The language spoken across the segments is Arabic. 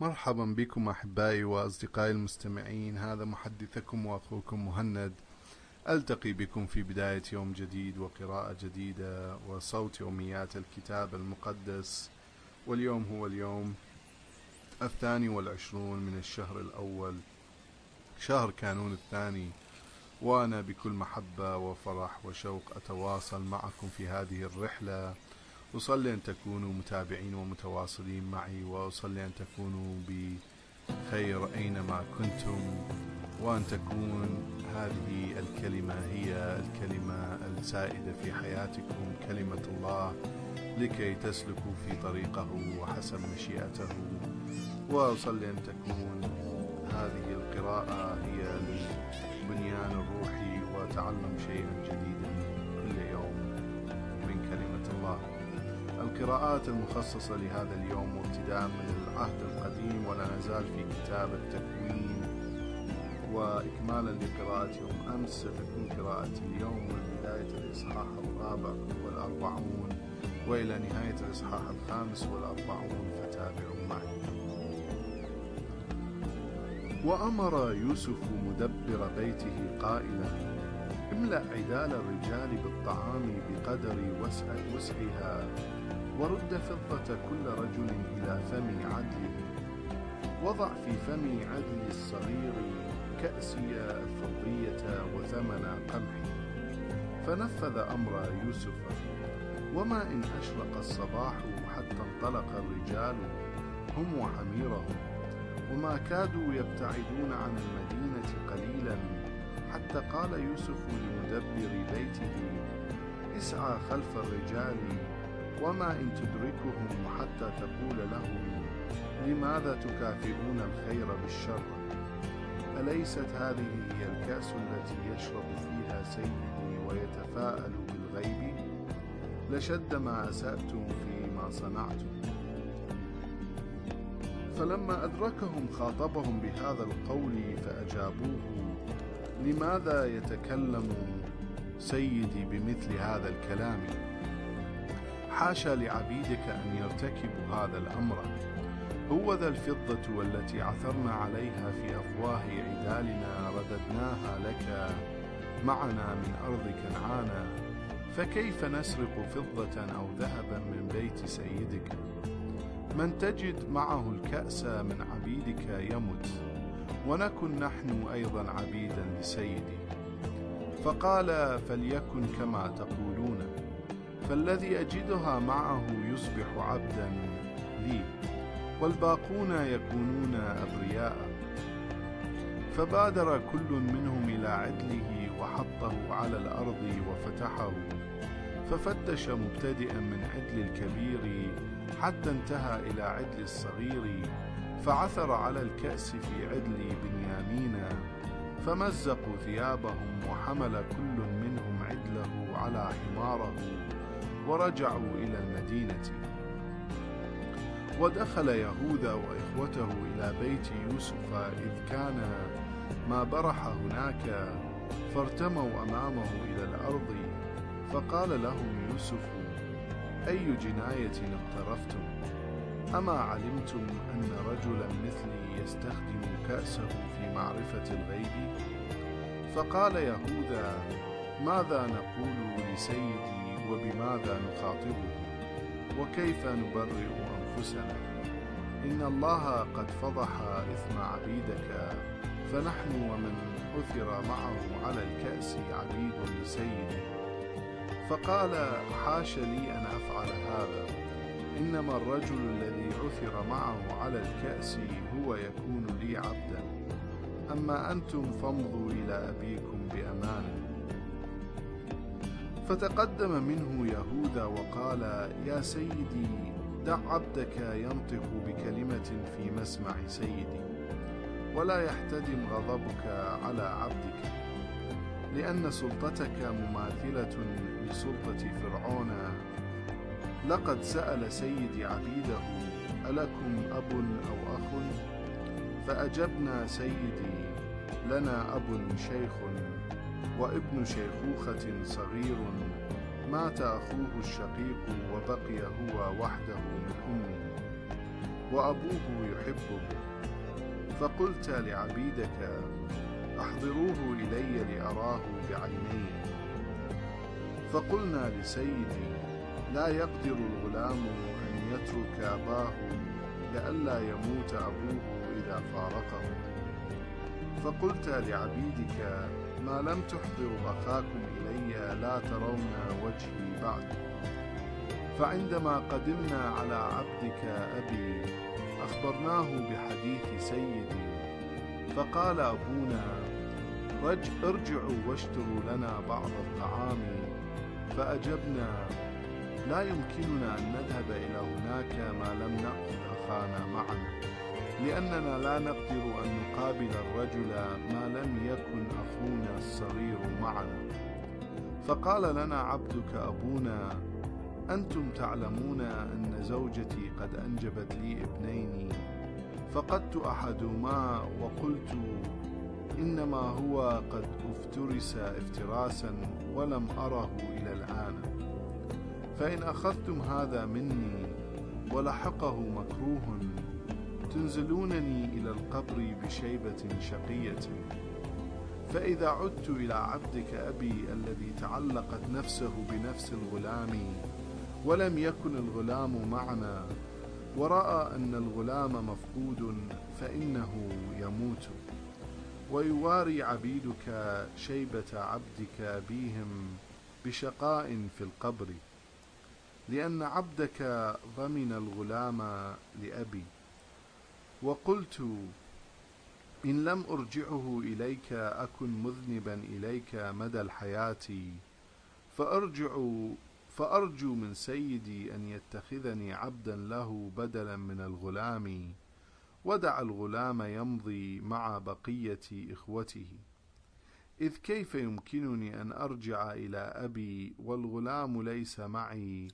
مرحبا بكم أحبائي وأصدقائي المستمعين. هذا محدثكم وأخوكم مهند. ألتقي بكم في بداية يوم جديد وقراءة جديدة وصوت يوميات الكتاب المقدس. واليوم هو اليوم الثاني والعشرون من الشهر الأول شهر كانون الثاني. وأنا بكل محبة وفرح وشوق أتواصل معكم في هذه الرحلة. أصلي أن تكونوا متابعين ومتواصلين معي وأصلي أن تكونوا بخير أينما كنتم وأن تكون هذه الكلمة هي الكلمة السائدة في حياتكم كلمة الله لكي تسلكوا في طريقه وحسب مشيئته. وأصلي أن تكون هذه القراءة هي للبنيان الروحي وتعلم شيئا جديدا. القراءات المخصصة لهذا اليوم وابتداء من العهد القديم ولا نزال في كتاب التكوين. وإكمالا لقراءة يوم أمس ستكون قراءة اليوم من بداية الإصحاح الرابع والأربعون وإلى نهاية الإصحاح الخامس والأربعون فتابعوا معي. وأمر يوسف مدبر بيته قائلا املأ عدال الرجال بالطعام بقدر وسعها. ورد فضة كل رجل إلى فم عدله وضع في فم عدل الصغير كأسي الفضية وثمن قمح. فنفذ أمر يوسف وما إن أشرق الصباح حتى انطلق الرجال هم وحميرهم وما كادوا يبتعدون عن المدينة قليلا حتى قال يوسف لمدبر بيته اسعى خلف الرجال وما إن تدركهم حتى تقول لهم لماذا تكافئون الخير بالشر؟ أليست هذه هي الكأس التي يشرب فيها سيدي ويتفاءل بالغيب؟ لشد ما أسأتم فيما صنعتم. فلما أدركهم خاطبهم بهذا القول فأجابوه لماذا يتكلم سيدي بمثل هذا الكلام؟ حاشا لعبيدك أن يرتكبوا هذا الأمر. هو ذا الفضة والتي عثرنا عليها في أفواه عدالنا رددناها لك معنا من أرض كنعان. فكيف نسرق فضة أو ذهبا من بيت سيدك؟ من تجد معه الكأس من عبيدك يمت ونكن نحن أيضا عبيدا لسيدي. فقال فليكن كما تقولون فالذي أجدها معه يصبح عبدا لي والباقون يكونون أبرياء. فبادر كل منهم إلى عدله وحطه على الأرض وفتحه ففتش مبتدئا من عدل الكبير حتى انتهى إلى عدل الصغير فعثر على الكأس في عدل بنيامين فمزقوا ثيابهم وحمل كل منهم عدله على حماره. ورجعوا إلى المدينة. ودخل يهوذا وإخوته إلى بيت يوسف إذ كان ما برح هناك فارتموا أمامه إلى الأرض فقال لهم يوسف أي جناية اقترفتم؟ أما علمتم أن رجلا مثلي يستخدم كأسه في معرفة الغيب؟ فقال يهوذا ماذا نقول لسيدي وبماذا نخاطبه؟ وكيف نبرئ أنفسنا؟ إن الله قد فضح إثم عبيدك فنحن ومن أثر معه على الكأس عبيد لسيده فقال حاش لي أن أفعل هذا. إنما الرجل الذي عثر معه على الكأس هو يكون لي عبدا. أما أنتم فامضوا إلى أبيكم بأمانة. فتقدم منه يهوذا وقال يا سيدي دع عبدك ينطق بكلمة في مسمع سيدي ولا يحتدم غضبك على عبدك لأن سلطتك مماثلة لسلطة فرعون. لقد سأل سيدي عبيده ألكم أب أو أخ؟ فأجبنا سيدي لنا أب شيخ. وابن شيخوخة صغير مات أخوه الشقيق وبقي هو وحده من أمه وأبوه يحبه. فقلت لعبيدك أحضروه إلي لأراه بعيني فقلنا لسيدي لا يقدر الغلام أن يترك أباه لئلا يموت أبوه إذا فارقه. فقلت لعبيدك ما لم تحضروا أخاكم إلي لا ترون وجهي بعد. فعندما قدمنا على عبدك أبي أخبرناه بحديث سيدي فقال أبونا ارجعوا واشتروا لنا بعض الطعام. فأجبنا لا يمكننا أن نذهب إلى هناك ما لم نأخذ أخانا معنا. لأننا لا نقدر أن نقابل الرجل ما لم يكن أخونا الصغير معنا. فقال لنا عبدك أبونا أنتم تعلمون أن زوجتي قد أنجبت لي ابنين فقدت أحدهما وقلت إنما هو قد افترس افتراسا ولم أره إلى الآن. فإن أخذتم هذا مني ولحقه مكروه تنزلونني إلى القبر بشيبة شقية. فإذا عدت إلى عبدك أبي الذي تعلقت نفسه بنفس الغلام ولم يكن الغلام معنا ورأى أن الغلام مفقود فإنه يموت. ويواري عبيدك شيبة عبدك أبيهم بشقاء في القبر لأن عبدك ضمن الغلام لأبي. وقلت إن لم أرجعه إليك أكن مذنبا إليك مدى الحياة فأرجع فأرجو من سيدي أن يتخذني عبدا له بدلا من الغلام ودع الغلام يمضي مع بقية إخوته. إذ كيف يمكنني أن أرجع إلى أبي والغلام ليس معي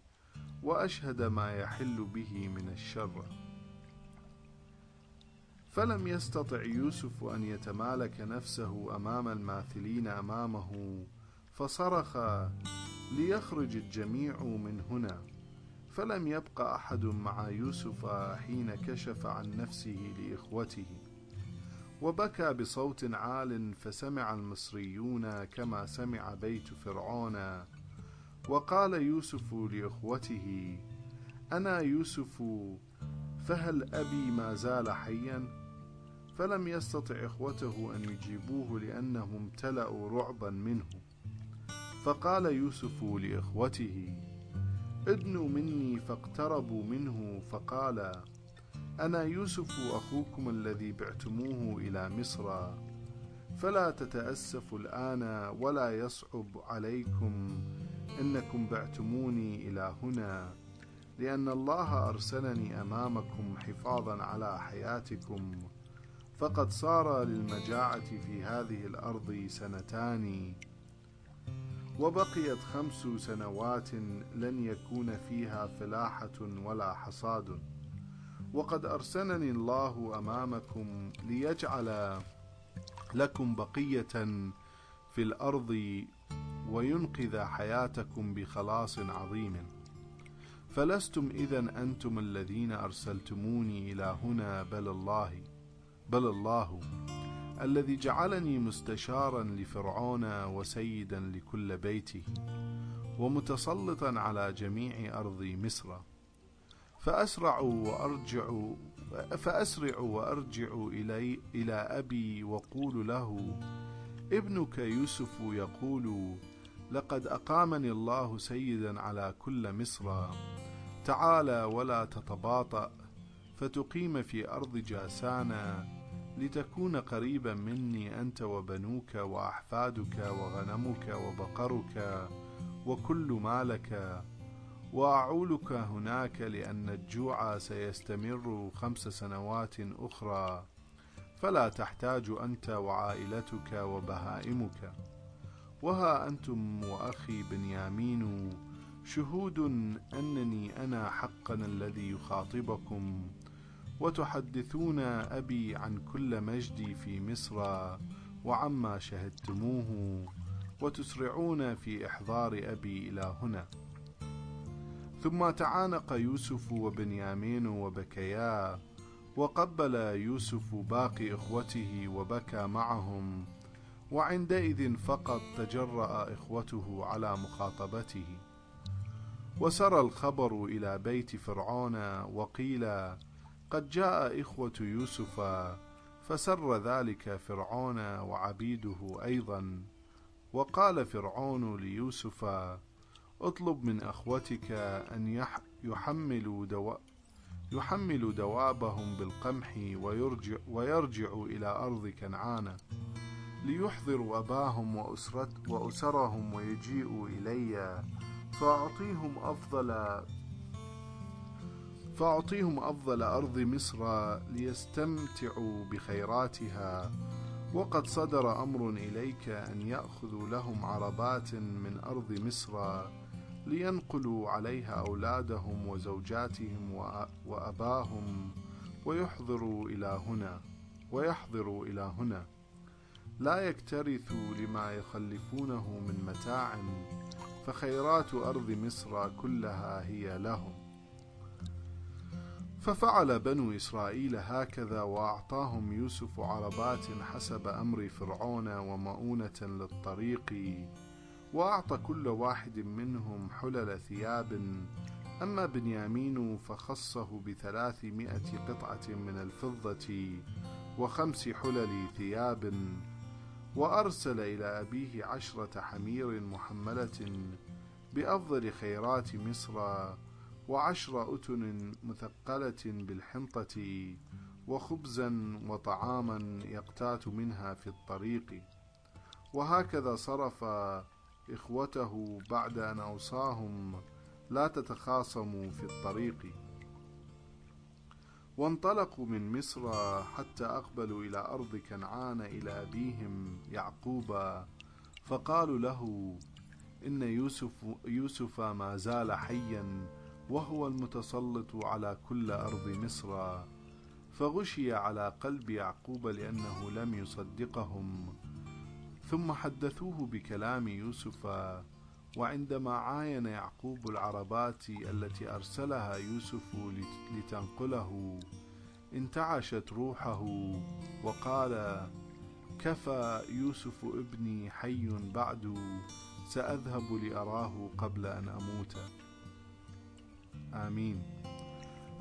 وأشهد ما يحل به من الشر؟ فلم يستطع يوسف أن يتمالك نفسه أمام الماثلين أمامه فصرخ ليخرج الجميع من هنا. فلم يبق أحد مع يوسف حين كشف عن نفسه لإخوته. وبكى بصوت عال فسمع المصريون كما سمع بيت فرعون. وقال يوسف لإخوته أنا يوسف فهل أبي ما زال حيا؟ فلم يستطع إخوته أن يجيبوه لأنهم امتلأوا رعبا منه. فقال يوسف لإخوته ادنوا مني فاقتربوا منه. فقال أنا يوسف أخوكم الذي بعتموه إلى مصر. فلا تتأسفوا الآن ولا يصعب عليكم إنكم بعتموني إلى هنا لأن الله أرسلني أمامكم حفاظا على حياتكم فقد صار للمجاعة في هذه الأرض سنتان وبقيت خمس سنوات لن يكون فيها فلاحة ولا حصاد. وقد أرسلني الله أمامكم ليجعل لكم بقية في الأرض وينقذ حياتكم بخلاص عظيم. فلستم إذا أنتم الذين أرسلتموني إلى هنا بل الله. بل الله الذي جعلني مستشارا لفرعون وسيدا لكل بيته ومتسلطا على جميع أرض مصر. فأسرعوا وأرجعوا فأسرعوا وأرجعوا إلي إلى أبي وقولوا له ابنك يوسف يقول لقد أقامني الله سيدا على كل مصر. تعالى ولا تتباطأ فتقيم في أرض جاسانا لتكون قريبا مني أنت وبنوك وأحفادك وغنمك وبقرك وكل مالك وأعولك هناك لأن الجوع سيستمر خمس سنوات أخرى فلا تحتاج أنت وعائلتك وبهائمك. وها أنتم وأخي بنيامين شهود أنني أنا حقا الذي يخاطبكم. وتحدثون أبي عن كل مجدي في مصر وعما شهدتموه وتسرعون في إحضار أبي إلى هنا. ثم تعانق يوسف وبنيامين وبكيا وقبل يوسف باقي إخوته وبكى معهم وعندئذ فقط تجرأ إخوته على مخاطبته. وسرى الخبر إلى بيت فرعون وقيل قد جاء إخوة يوسف فسر ذلك فرعون وعبيده أيضا وقال فرعون ليوسف اطلب من أخوتك أن يحملوا دو يحملوا دوابهم بالقمح ويرجع ويرجعوا إلى أرض كنعان ليحضروا أباهم وأسرت وأسرهم ويجيئوا إلي فأعطيهم أفضل فأعطيهم أفضل أرض مصر ليستمتعوا بخيراتها. وقد صدر أمر إليك أن يأخذوا لهم عربات من أرض مصر لينقلوا عليها أولادهم وزوجاتهم وأباهم ويحضروا إلى هنا ويحضروا إلى هنا. لا يكترثوا لما يخلفونه من متاع فخيرات أرض مصر كلها هي لهم. ففعل بنو إسرائيل هكذا وأعطاهم يوسف عربات حسب أمر فرعون ومؤونة للطريق وأعطى كل واحد منهم حلل ثياب. أما بنيامين فخصه بثلاثمائة قطعة من الفضة وخمس حلل ثياب وأرسل إلى أبيه عشرة حمير محملة بأفضل خيرات مصر وعشر أتن مثقلة بالحنطة وخبزا وطعاما يقتات منها في الطريق. وهكذا صرف إخوته بعد أن أوصاهم لا تتخاصموا في الطريق. وانطلقوا من مصر حتى أقبلوا إلى أرض كنعان إلى أبيهم يعقوب فقالوا له إن يوسف, يوسف ما زال حيا وهو المتسلط على كل أرض مصر فغشي على قلب يعقوب لأنه لم يصدقهم. ثم حدثوه بكلام يوسف وعندما عاين يعقوب العربات التي أرسلها يوسف لتنقله انتعشت روحه وقال كفى يوسف ابني حي بعد سأذهب لأراه قبل أن أموت. آمين.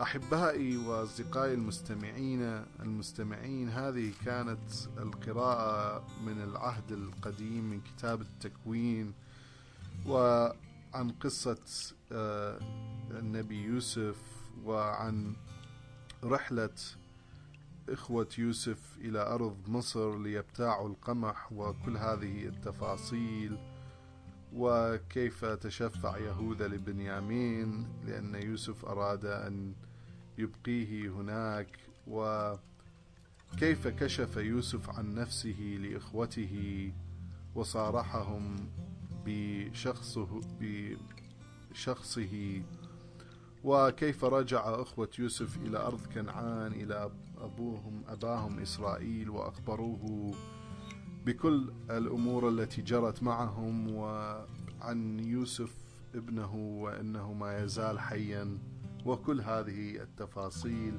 أحبائي وأصدقائي المستمعين المستمعين هذه كانت القراءة من العهد القديم من كتاب التكوين وعن قصة آه، النبي يوسف وعن رحلة إخوة يوسف إلى أرض مصر ليبتاعوا القمح وكل هذه التفاصيل. وكيف تشفع يهوذا لبنيامين لأن يوسف أراد أن يبقيه هناك؟ وكيف كشف يوسف عن نفسه لإخوته وصارحهم بشخصه بشخصه؟ وكيف رجع أخوة يوسف إلى أرض كنعان إلى أبوهم أباهم إسرائيل وأخبروه بكل الأمور التي جرت معهم وعن يوسف ابنه وأنه ما يزال حيا وكل هذه التفاصيل.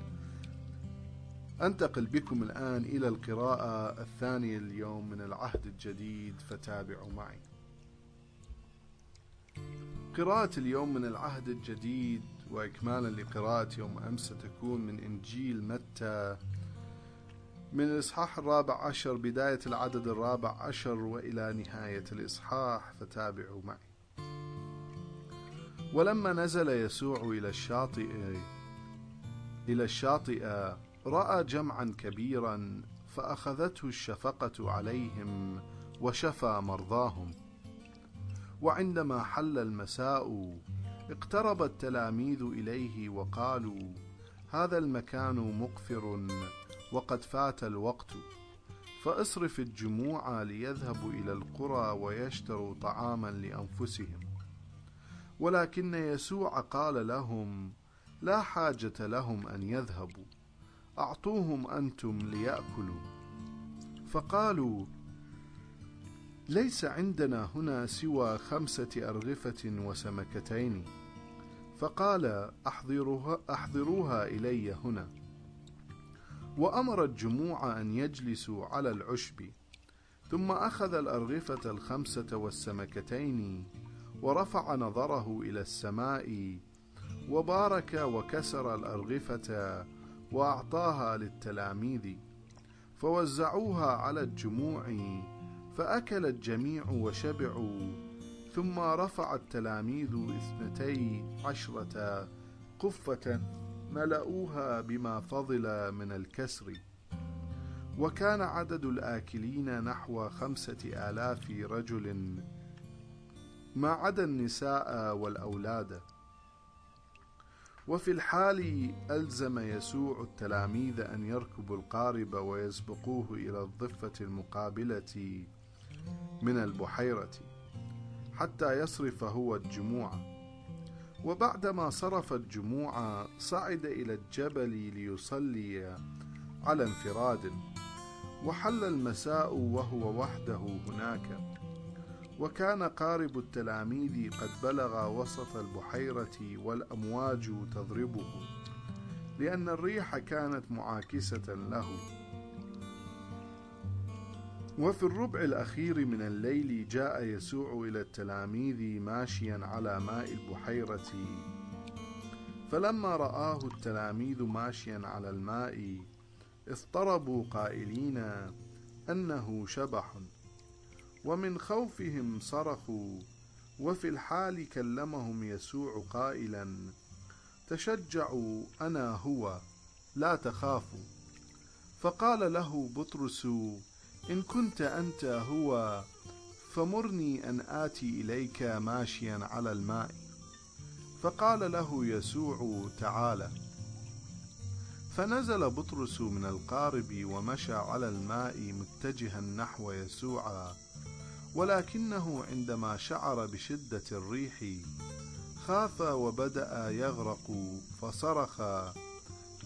أنتقل بكم الآن إلى القراءة الثانية اليوم من العهد الجديد فتابعوا معي. قراءة اليوم من العهد الجديد وإكمالا لقراءة يوم أمس ستكون من إنجيل متى من الإصحاح الرابع عشر بداية العدد الرابع عشر وإلى نهاية الإصحاح فتابعوا معي. ولما نزل يسوع إلى الشاطئ إلى الشاطئ رأى جمعا كبيرا فأخذته الشفقة عليهم وشفى مرضاهم. وعندما حل المساء اقترب التلاميذ إليه وقالوا هذا المكان مقفر وقد فات الوقت فاصرف الجموع ليذهبوا إلى القرى ويشتروا طعاما لأنفسهم. ولكن يسوع قال لهم لا حاجة لهم أن يذهبوا أعطوهم أنتم ليأكلوا. فقالوا ليس عندنا هنا سوى خمسة أرغفة وسمكتين. فقال أحضروها, أحضروها إلي هنا. وأمر الجموع أن يجلسوا على العشب ثم أخذ الأرغفة الخمسة والسمكتين ورفع نظره إلى السماء وبارك وكسر الأرغفة وأعطاها للتلاميذ فوزعوها على الجموع فأكل الجميع وشبعوا ثم رفع التلاميذ اثنتي عشرة قفة ملؤوها بما فضل من الكسر. وكان عدد الآكلين نحو خمسة آلاف رجل. ما عدا النساء والأولاد. وفي الحال ألزم يسوع التلاميذ أن يركبوا القارب ويسبقوه إلى الضفة المقابلة من البحيرة حتى يصرف هو الجموع. وبعدما صرف الجموع صعد إلى الجبل ليصلي على انفراد وحل المساء وهو وحده هناك. وكان قارب التلاميذ قد بلغ وسط البحيرة والأمواج تضربه لأن الريح كانت معاكسة له. وفي الربع الأخير من الليل جاء يسوع إلى التلاميذ ماشيا على ماء البحيرة. فلما رآه التلاميذ ماشيا على الماء اضطربوا قائلين أنه شبح. ومن خوفهم صرخوا وفي الحال كلمهم يسوع قائلا تشجعوا أنا هو لا تخافوا. فقال له بطرس إن كنت أنت هو فمرني أن آتي إليك ماشيا على الماء. فقال له يسوع تعالى. فنزل بطرس من القارب ومشى على الماء متجها نحو يسوع ولكنه عندما شعر بشدة الريح خاف وبدأ يغرق فصرخ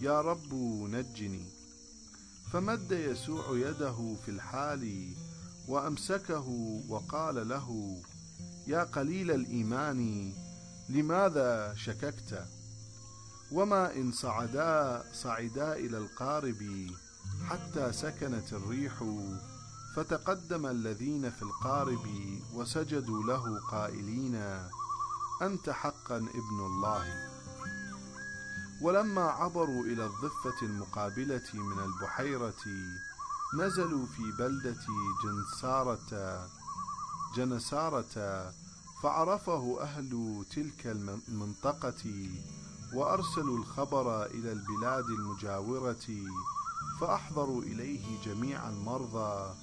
يا رب نجني. فمد يسوع يده في الحال وأمسكه وقال له يا قليل الإيمان لماذا شككت؟ وما إن صعدا صعدا إلى القارب حتى سكنت الريح فتقدم الذين في القارب وسجدوا له قائلين أنت حقا ابن الله. ولما عبروا إلى الضفة المقابلة من البحيرة نزلوا في بلدة جنسارة جنسارة فعرفه أهل تلك المنطقة وأرسلوا الخبر إلى البلاد المجاورة فأحضروا إليه جميع المرضى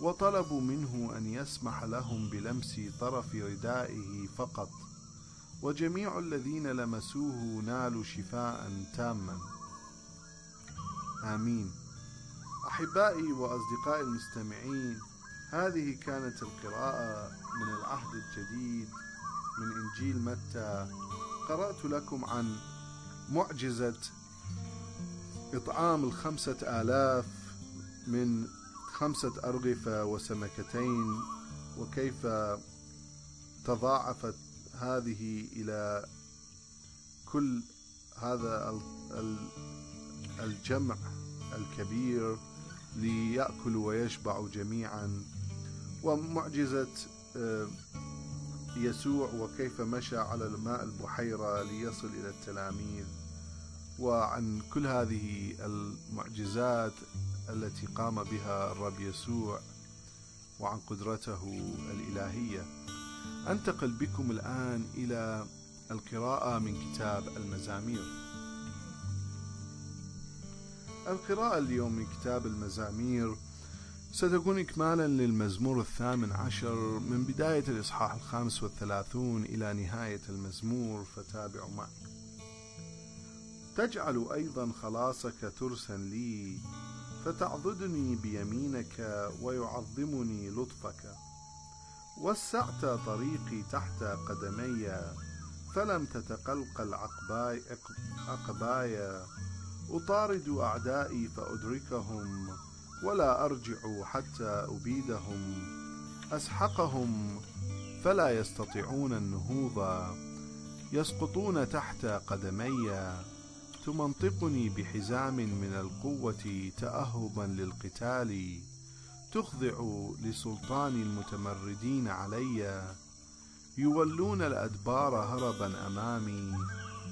وطلبوا منه أن يسمح لهم بلمس طرف ردائه فقط. وجميع الذين لمسوه نالوا شفاء تاما. آمين. أحبائي وأصدقائي المستمعين هذه كانت القراءة من العهد الجديد من إنجيل متى. قرأت لكم عن معجزة إطعام الخمسة آلاف من خمسة أرغفة وسمكتين وكيف تضاعفت هذه إلى كل هذا الجمع الكبير ليأكلوا ويشبعوا جميعا. ومعجزة آه، يسوع وكيف مشى على الماء البحيرة ليصل إلى التلاميذ. وعن كل هذه المعجزات التي قام بها الرب يسوع وعن قدرته الإلهية. أنتقل بكم الآن إلى القراءة من كتاب المزامير. القراءة اليوم من كتاب المزامير ستكون إكمالا للمزمور الثامن عشر من بداية الإصحاح الخامس والثلاثون إلى نهاية المزمور فتابعوا معي. تجعل أيضا خلاصك ترسا لي فتعضدني بيمينك ويعظمني لطفك. وسعت طريقي تحت قدمي فلم تتقلقل عقباي, أطارد أعدائي فأدركهم ولا أرجع حتى أبيدهم. أسحقهم فلا يستطيعون النهوض. يسقطون تحت قدمي. تمنطقني بحزام من القوة تأهبا للقتال. تخضع لسلطان المتمردين علي يولون الأدبار هربا أمامي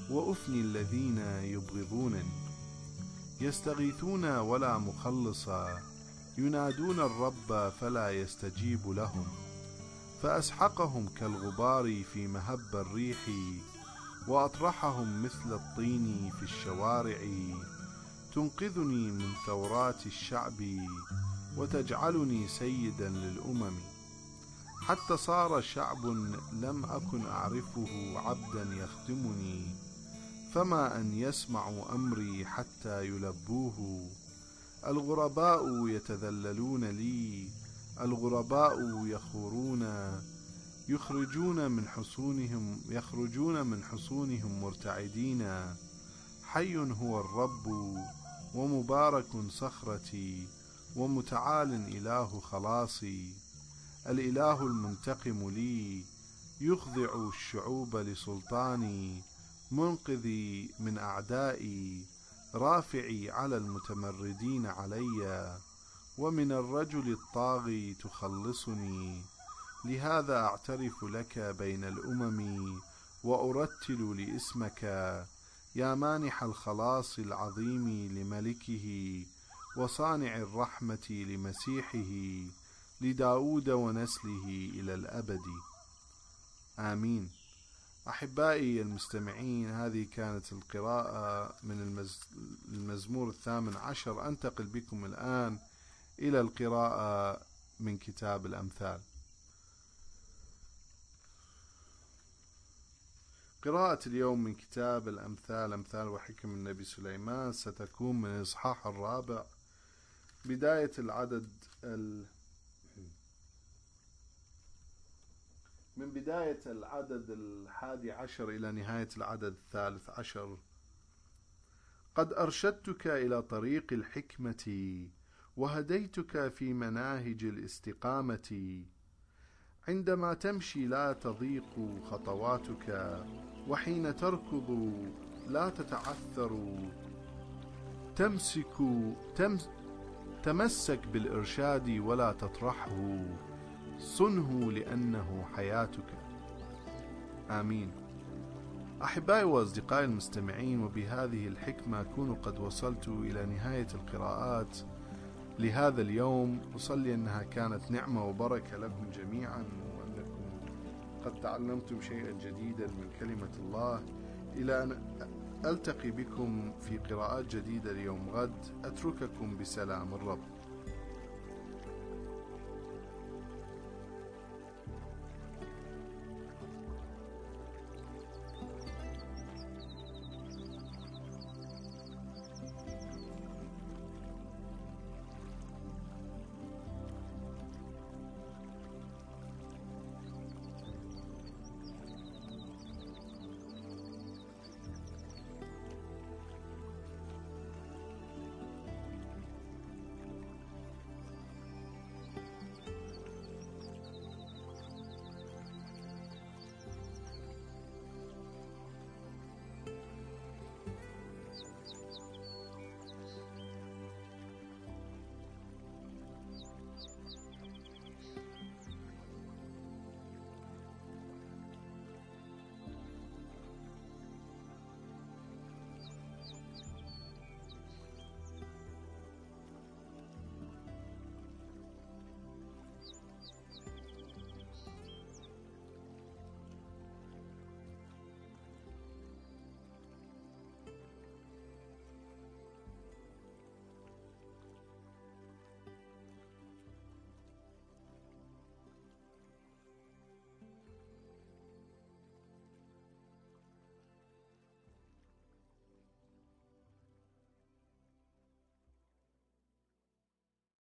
وأفني الذين يبغضونني يستغيثون ولا مخلصا ينادون الرب فلا يستجيب لهم. فأسحقهم كالغبار في مهب الريح وأطرحهم مثل الطين في الشوارع. تنقذني من ثورات الشعب وتجعلني سيدا للأمم. حتى صار شعب لم أكن أعرفه عبدا يخدمني فما أن يسمعوا أمري حتى يلبوه. الغرباء يتذللون لي الغرباء يخورون يخرجون من حصونهم يخرجون من حصونهم مرتعدين. حي هو الرب ومبارك صخرتي. ومتعال إله خلاصي. الإله المنتقم لي يخضع الشعوب لسلطاني منقذي من أعدائي رافعي على المتمردين علي ومن الرجل الطاغي تخلصني. لهذا أعترف لك بين الأمم وأرتل لاسمك يا مانح الخلاص العظيم لملكه وصانع الرحمة لمسيحه لداود ونسله إلى الأبد. آمين. أحبائي المستمعين هذه كانت القراءة من المزمور الثامن عشر. أنتقل بكم الآن إلى القراءة من كتاب الأمثال. قراءة اليوم من كتاب الأمثال أمثال وحكم النبي سليمان ستكون من الإصحاح الرابع. بداية العدد ال من بداية العدد الحادي عشر إلى نهاية العدد الثالث عشر. قد أرشدتك إلى طريق الحكمة وهديتك في مناهج الاستقامة. عندما تمشي لا تضيق خطواتك وحين تركض لا تتعثر. تمسك تمس تمسك بالإرشاد ولا تطرحه. صنه لأنه حياتك. آمين. أحبائي وأصدقائي المستمعين وبهذه الحكمة أكون قد وصلت إلى نهاية القراءات لهذا اليوم. أصلي أنها كانت نعمة وبركة لكم جميعا وأنكم قد تعلمتم شيئا جديدا من كلمة الله. إلى أن ألتقي بكم في قراءات جديدة اليوم غد. أترككم بسلام الرب.